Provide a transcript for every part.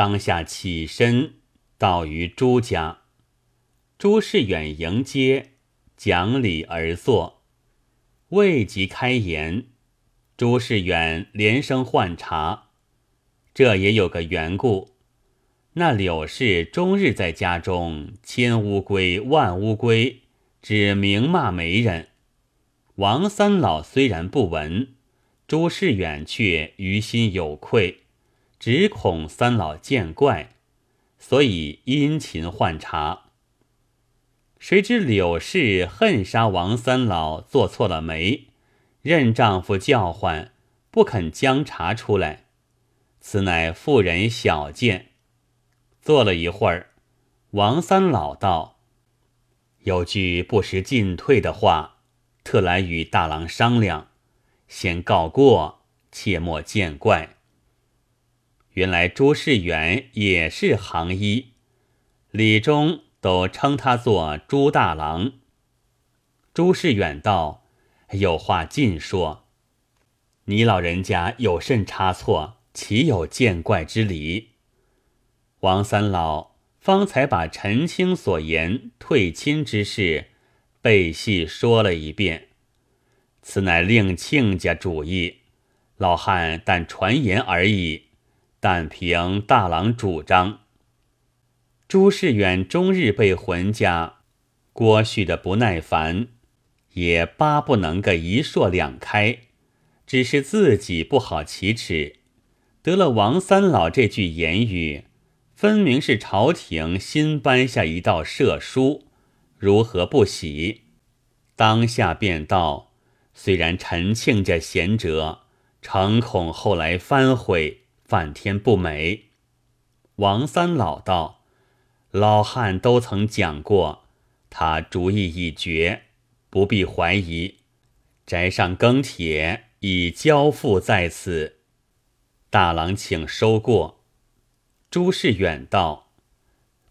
当下起身，到于朱家。朱士远迎接，讲礼而坐，未及开言，朱士远连声唤茶。这也有个缘故，那柳氏终日在家中千乌龟万乌龟，只明骂媒人。王三老虽然不闻，朱士远却于心有愧，只恐三老见怪，所以殷勤换茶。谁知柳氏恨杀王三老做错了媒，任丈夫叫唤，不肯将茶出来。此乃妇人小见。坐了一会儿，王三老道：“有句不时进退的话，特来与大郎商量，先告过，切莫见怪。”原来朱世远也是行医，李中都称他做朱大郎。朱世远道：“有话尽说，你老人家有甚差错？”岂有见怪之理？王三老方才把陈青所言退亲之事背细说了一遍。此乃令亲家主意，老汉但传言而已，但凭大郎主张。朱世远终日被浑家郭旭的不耐烦，也巴不能个一说两开，只是自己不好启齿。得了王三老这句言语，分明是朝廷新颁下一道赦书，如何不喜？当下便道：虽然陈庆家贤者，诚恐后来翻悔，反天不美。王三老道：老汉都曾讲过，他主意已决，不必怀疑。宅上庚帖已交付在此。大郎，请收过。朱世远道：“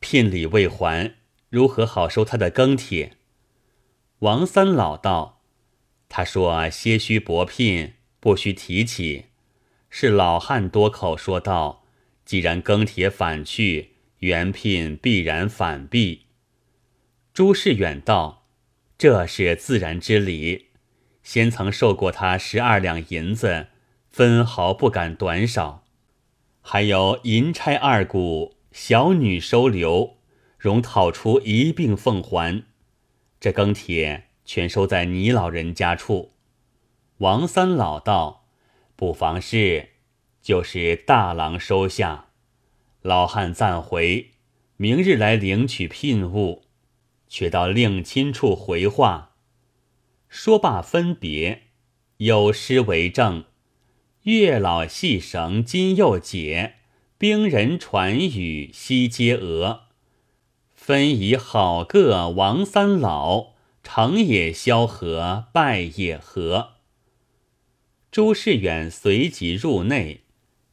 聘礼未还，如何好收他的庚帖？”王三老道：“他说些许薄聘，不需提起。是老汉多口说道：既然庚帖反去，原聘必然反毕。”朱世远道：“这是自然之理。先曾受过他十二两银子。”分毫不敢短少，还有银钗二股，小女收留，容讨出一并奉还。这庚帖全收在你老人家处。王三老道：“不妨事，就是大郎收下。老汉暂回，明日来领取聘物，却到令亲处回话。”说罢分别，有诗为证。月老系绳今又解，兵人传语西接额。分以好个王三老，成也萧何，败也何。朱士远随即入内，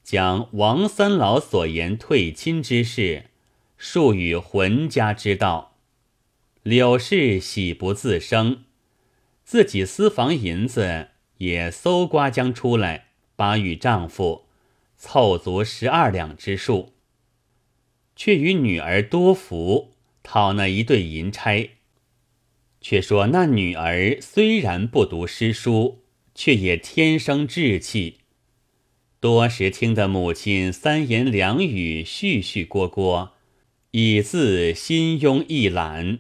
将王三老所言退亲之事，述与浑家知道。柳氏喜不自胜，自己私房银子也搜刮将出来。把与丈夫凑足十二两之数，却与女儿多福讨那一对银钗。却说那女儿虽然不读诗书，却也天生志气，多时听得母亲三言两语絮絮聒聒，以自心慵意懒。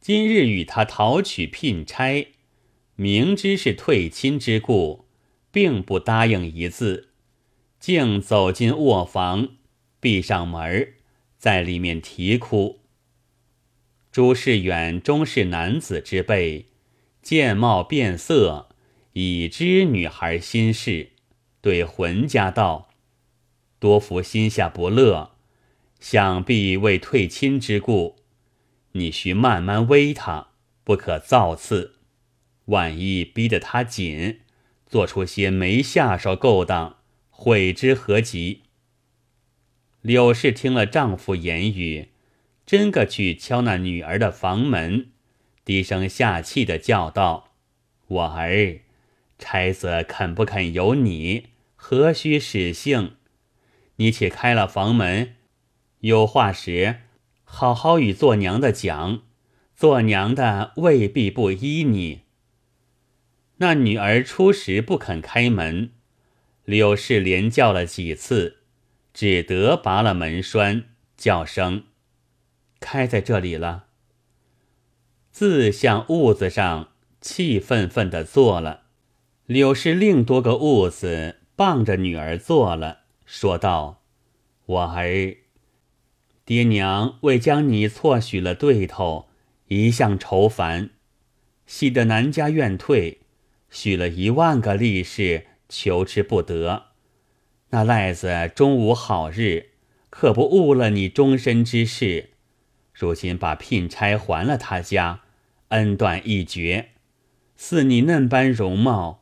今日与他讨取聘差，明知是退亲之故。并不答应一字，竟走进卧房，闭上门，在里面啼哭。朱世远终是男子之辈，见貌变色，已知女孩心事，对浑家道：“多福心下不乐，想必为退亲之故，你须慢慢煨他，不可造次。万一逼得他紧。”做出些没下手勾当，悔之何及？柳氏听了丈夫言语，真个去敲那女儿的房门，低声下气的叫道：“我儿，差子肯不肯由你？何须使性？你且开了房门，有话时好好与做娘的讲，做娘的未必不依你。”那女儿初时不肯开门，柳氏连叫了几次，只得拔了门栓，叫声：“开在这里了。”自向屋子上气愤愤的坐了。柳氏另多个屋子傍着女儿坐了，说道：“我儿，爹娘为将你错许了对头，一向愁烦，喜得南家愿退。”许了一万个利是，求之不得。那赖子终无好日，可不误了你终身之事。如今把聘差还了他家，恩断义绝。似你嫩般容貌，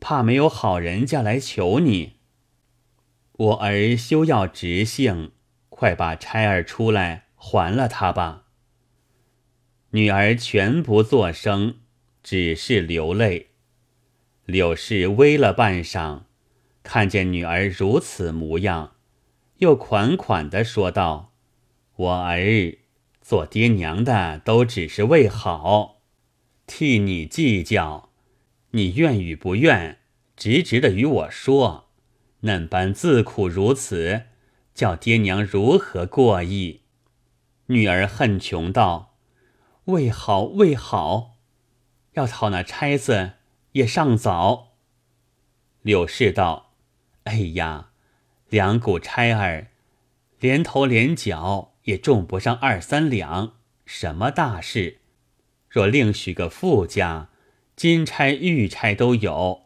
怕没有好人家来求你。我儿休要直性，快把差儿出来还了他吧。女儿全不作声，只是流泪。柳氏微了半晌，看见女儿如此模样，又款款的说道：“我儿做爹娘的都只是为好，替你计较，你愿与不愿，直直的与我说。嫩般自苦如此，叫爹娘如何过意？”女儿恨穷道：“为好为好，要讨那差子。”也尚早。柳氏道：“哎呀，两股差儿，连头连脚也种不上二三两，什么大事？若另许个富家，金钗玉钗都有。”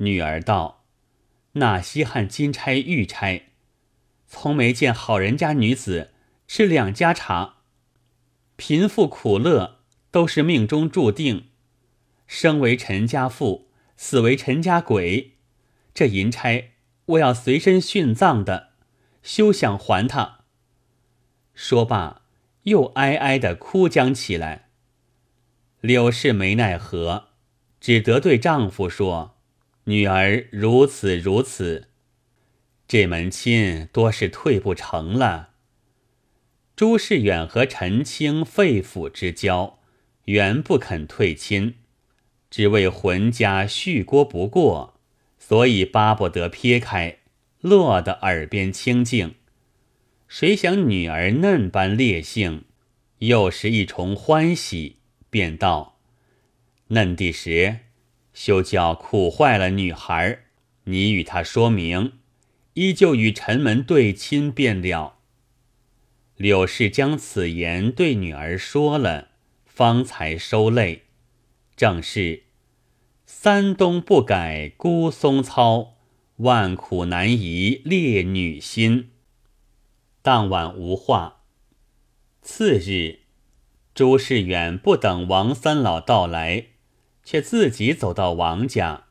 女儿道：“那稀罕金钗玉钗，从没见好人家女子吃两家茶。贫富苦乐都是命中注定。”生为陈家妇，死为陈家鬼，这银钗我要随身殉葬的，休想还他。说罢，又哀哀的哭将起来。柳氏没奈何，只得对丈夫说：“女儿如此如此，这门亲多是退不成了。”朱世远和陈清肺腑之交，原不肯退亲。只为浑家续锅不过，所以巴不得撇开，落得耳边清净。谁想女儿嫩般烈性，又是一重欢喜，便道：“嫩地时，休叫苦坏了女孩。你与她说明，依旧与陈门对亲便了。”柳氏将此言对女儿说了，方才收泪，正是。三冬不改孤松操，万苦难移烈女心。当晚无话。次日，朱世远不等王三老到来，却自己走到王家，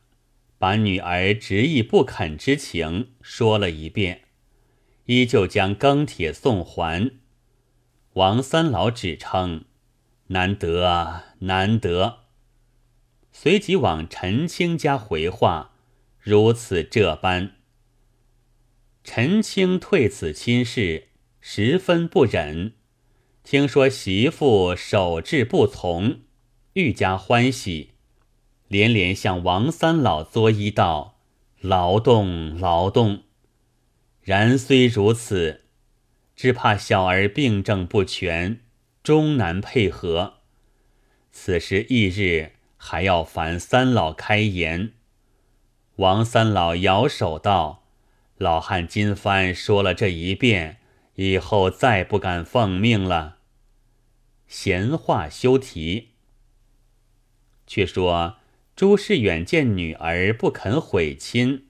把女儿执意不肯之情说了一遍，依旧将钢铁送还。王三老只称难得啊，难得。随即往陈青家回话，如此这般。陈青退此亲事，十分不忍。听说媳妇守志不从，愈加欢喜，连连向王三老作揖道：“劳动，劳动。”然虽如此，只怕小儿病症不全，终难配合。此时翌日。还要烦三老开言。王三老摇手道：“老汉今番说了这一遍，以后再不敢奉命了。”闲话休提。却说朱世远见女儿不肯悔亲，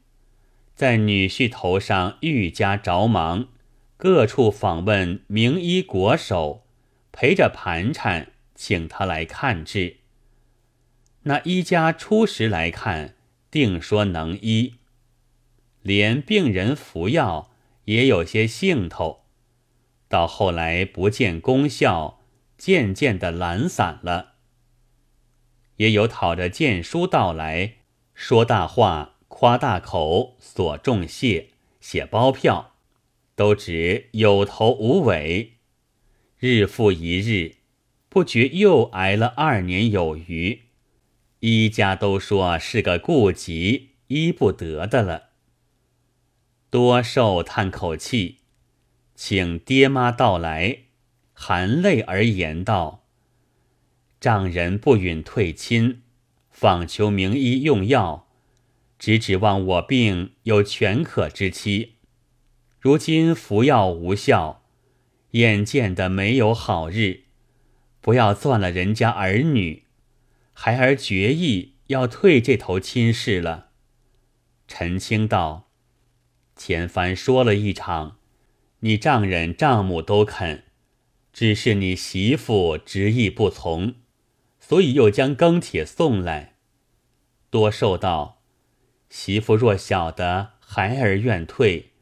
在女婿头上愈加着忙，各处访问名医国手，陪着盘缠，请他来看治。那医家初时来看，定说能医，连病人服药也有些兴头。到后来不见功效，渐渐的懒散了。也有讨着荐书到来，说大话、夸大口、索重谢、写包票，都只有头无尾，日复一日，不觉又挨了二年有余。一家都说是个痼疾，医不得的了。多寿叹口气，请爹妈到来，含泪而言道：“丈人不允退亲，访求名医用药，只指望我病有全可之期。如今服药无效，眼见的没有好日，不要断了人家儿女。”孩儿决意要退这头亲事了。陈清道：“前番说了一场，你丈人丈母都肯，只是你媳妇执意不从，所以又将庚帖送来。多寿道：媳妇若晓得孩儿愿退，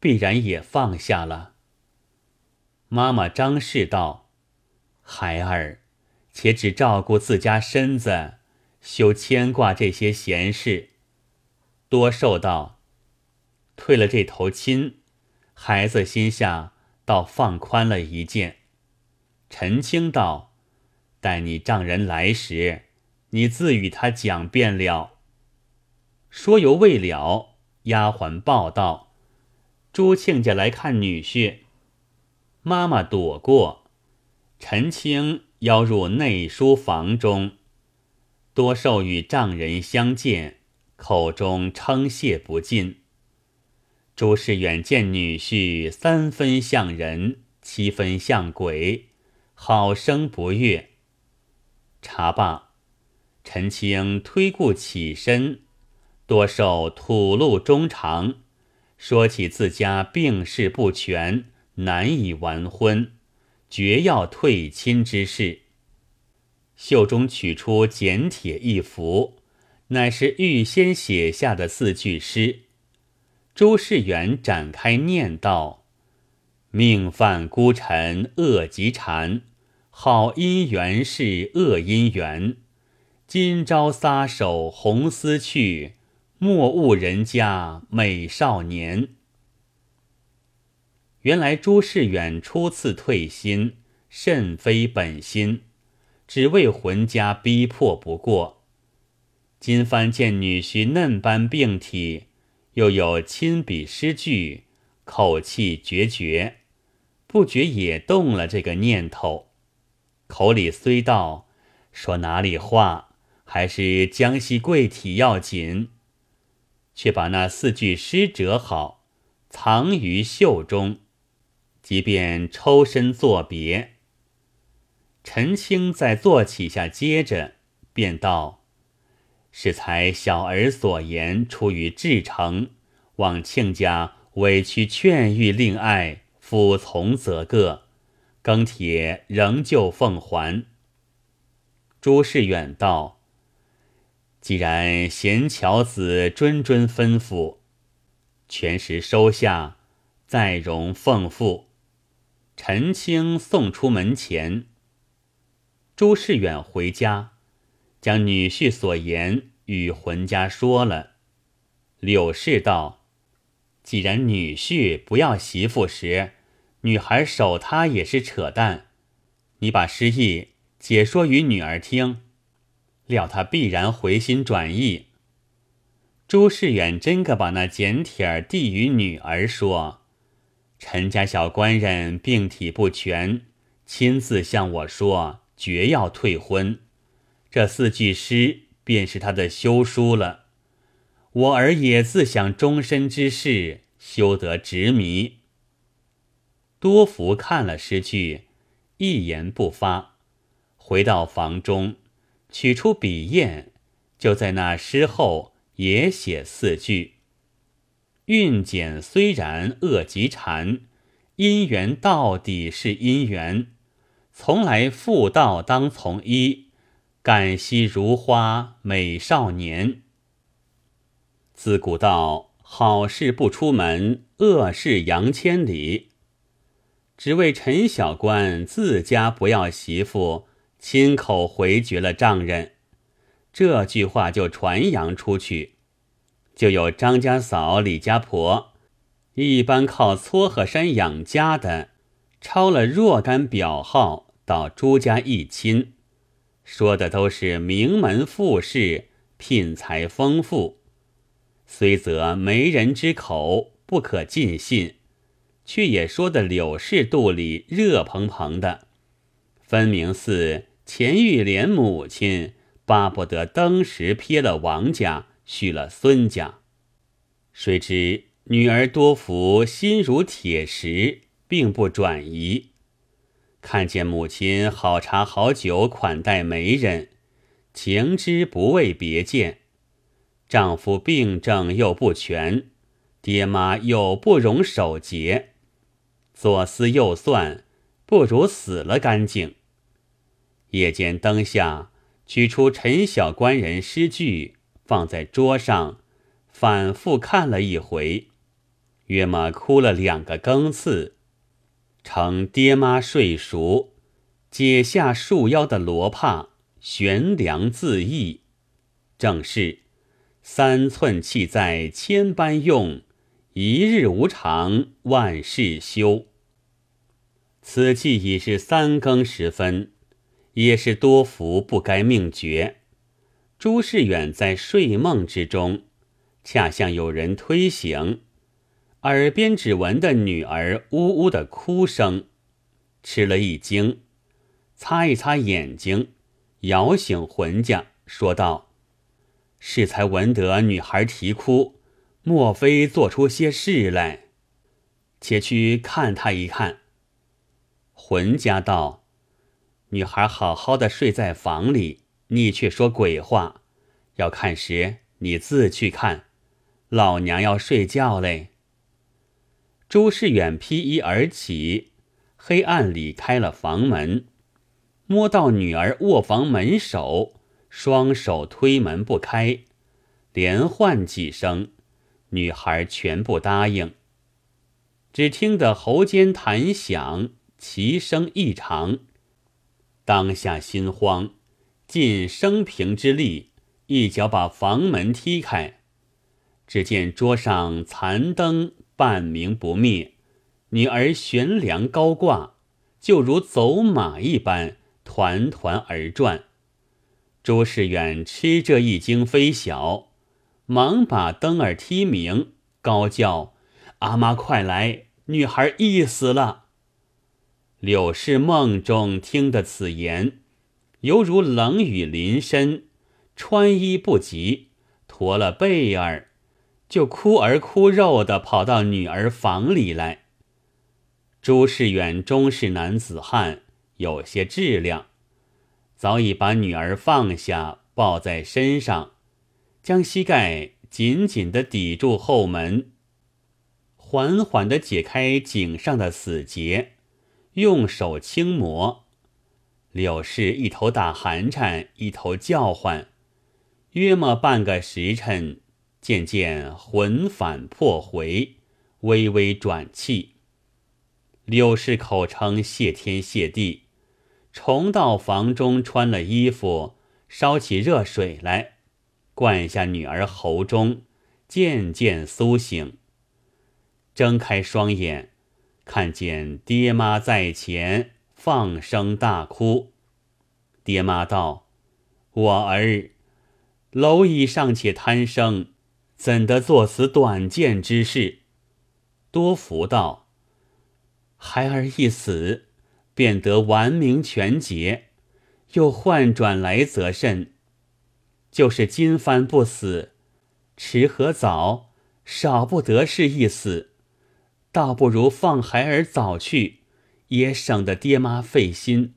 必然也放下了。妈妈张氏道：孩儿。”且只照顾自家身子，休牵挂这些闲事。多受道，退了这头亲，孩子心下倒放宽了一件。陈清道，待你丈人来时，你自与他讲便了。说犹未了，丫鬟报道：朱亲家来看女婿。妈妈躲过，陈清。邀入内书房中，多受与丈人相见，口中称谢不尽。朱士远见女婿三分像人，七分像鬼，好生不悦。茶罢，陈清推故起身，多受吐露衷肠，说起自家病势不全，难以完婚。绝要退亲之事，袖中取出简帖一幅，乃是预先写下的四句诗。朱士远展开念道：“命犯孤臣恶极缠，好姻缘是恶姻缘。今朝撒手红丝去，莫误人家美少年。”原来朱士远初次退心，甚非本心，只为浑家逼迫不过。今番见女婿嫩般病体，又有亲笔诗句，口气决绝，不觉也动了这个念头。口里虽道说哪里话，还是江西贵体要紧，却把那四句诗折好，藏于袖中。即便抽身作别，陈清在坐起下，接着便道：“是才小儿所言，出于至诚，望亲家委屈劝谕，令爱服从则个。庚帖仍旧奉还。”朱士远道：“既然贤巧子谆谆吩咐，全时收下，再容奉付。”陈清送出门前，朱士远回家，将女婿所言与浑家说了。柳氏道：“既然女婿不要媳妇时，女孩守他也是扯淡。你把诗意解说与女儿听，料他必然回心转意。”朱士远真个把那简帖儿递与女儿说。陈家小官人病体不全，亲自向我说绝要退婚。这四句诗便是他的休书了。我儿也自想终身之事，休得执迷。多福看了诗句，一言不发，回到房中，取出笔砚，就在那诗后也写四句。运简虽然恶极缠，姻缘到底是姻缘。从来妇道当从医，感惜如花美少年。自古道好事不出门，恶事扬千里。只为陈小官自家不要媳妇，亲口回绝了丈人，这句话就传扬出去。就有张家嫂、李家婆一般靠撮合山养家的，抄了若干表号到朱家议亲，说的都是名门富士，聘财丰富。虽则媒人之口不可尽信，却也说的柳氏肚里热蓬蓬的，分明似钱玉莲母亲巴不得登时撇了王家，续了孙家。谁知女儿多福心如铁石，并不转移。看见母亲好茶好酒款待媒人，情之不为别见。丈夫病症又不全，爹妈又不容守节，左思右算，不如死了干净。夜间灯下，取出陈小官人诗句，放在桌上，反复看了一回，约么哭了两个更次，称爹妈睡熟，解下束腰的罗帕，悬梁自缢，正是。三寸气在千般用，一日无常万事休。此际已是三更时分，也是多福不该命绝。朱世远在睡梦之中，恰像有人推醒，耳边只闻的女儿呜呜的哭声，吃了一惊，擦一擦眼睛，摇醒浑家，说道。适才闻得女孩啼哭，莫非做出些事来？且去看她一看。浑家道：“女孩好好的睡在房里，你却说鬼话。要看时，你自去看。老娘要睡觉嘞。”朱世远披衣而起，黑暗里开了房门，摸到女儿卧房门首。双手推门不开，连唤几声，女孩全不答应。只听得喉间弹响，其声异常，当下心慌，尽生平之力，一脚把房门踢开。只见桌上残灯半明不灭，女儿悬梁高挂，就如走马一般，团团而转。朱世远吃这一惊，非小，忙把灯儿踢明，高叫：“阿妈快来！女孩缢死了！”柳氏梦中听得此言，犹如冷雨淋身，穿衣不及，驼了背儿，就哭儿哭肉的跑到女儿房里来。朱世远终是男子汉，有些质量。早已把女儿放下，抱在身上，将膝盖紧紧的抵住后门，缓缓的解开颈上的死结，用手轻磨。柳氏一头打寒颤，一头叫唤。约莫半个时辰，渐渐魂返魄回，微微转气。柳氏口称谢天谢地。重到房中，穿了衣服，烧起热水来，灌下女儿喉中，渐渐苏醒。睁开双眼，看见爹妈在前，放声大哭。爹妈道：“我儿，蝼蚁尚且贪生，怎得做此短见之事？”多福道：“孩儿一死。”便得完名全节，又换转来则甚？就是今番不死，迟和早，少不得是一死。倒不如放孩儿早去，也省得爹妈费心。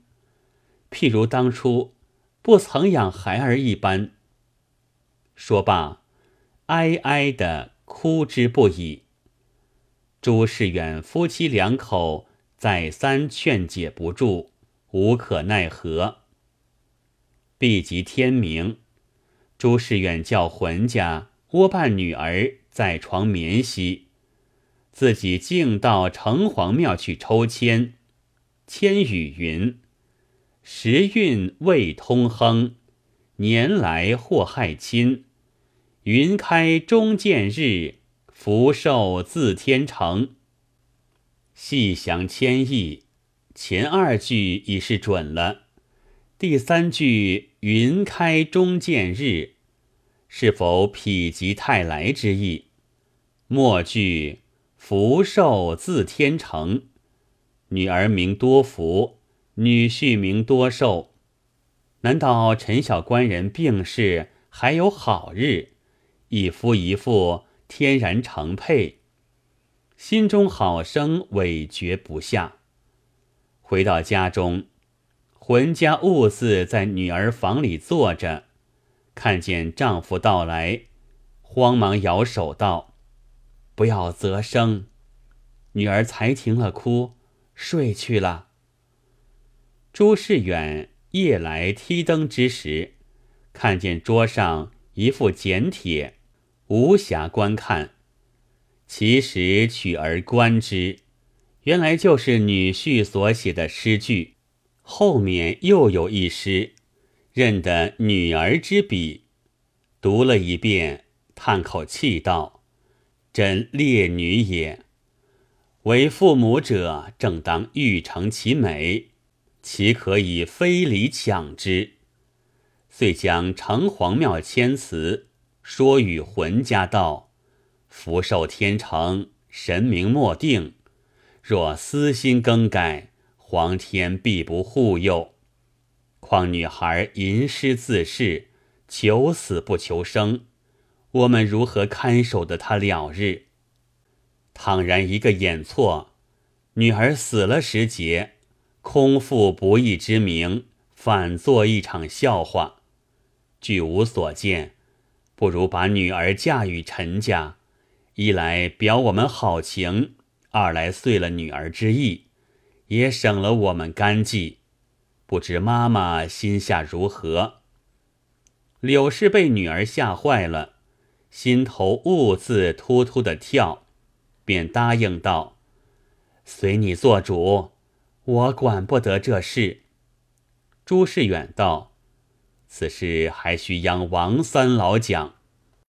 譬如当初不曾养孩儿一般。说罢，哀哀的哭之不已。朱世远夫妻两口。再三劝解不住，无可奈何。毕及天明，朱世远叫浑家窝伴女儿在床眠息，自己竟到城隍庙去抽签。签语云：“时运未通亨，年来祸害亲。云开中见日，福寿自天成。细详千意，前二句已是准了，第三句“云开终见日”，是否否极泰来之意？末句“福寿自天成”，女儿名多福，女婿名多寿。难道陈小官人病逝还有好日，一夫一妇天然成配？心中好生委决不下。回到家中，浑家兀自在女儿房里坐着，看见丈夫到来，慌忙摇手道：“不要责声。”女儿才停了哭，睡去了。朱世远。夜来梯灯之时，看见桌上一副简帖，无暇观看。其实取而观之，原来就是女婿所写的诗句。后面又有一诗，认得女儿之笔，读了一遍，叹口气道：“真烈女也！为父母者，正当欲成其美。”岂可以非礼抢之？遂将城隍庙签词说与浑家道：“福寿天成，神明莫定。若私心更改，皇天必不护佑。况女孩吟诗自恃，求死不求生，我们如何看守得她了日？倘然一个眼错，女儿死了时节。”空负不义之名，反作一场笑话。据吾所见，不如把女儿嫁与陈家，一来表我们好情，二来遂了女儿之意，也省了我们干系。不知妈妈心下如何？柳氏被女儿吓坏了，心头兀自突突的跳，便答应道：“随你做主。”我管不得这事。朱世远道：“此事还需央王三老讲。”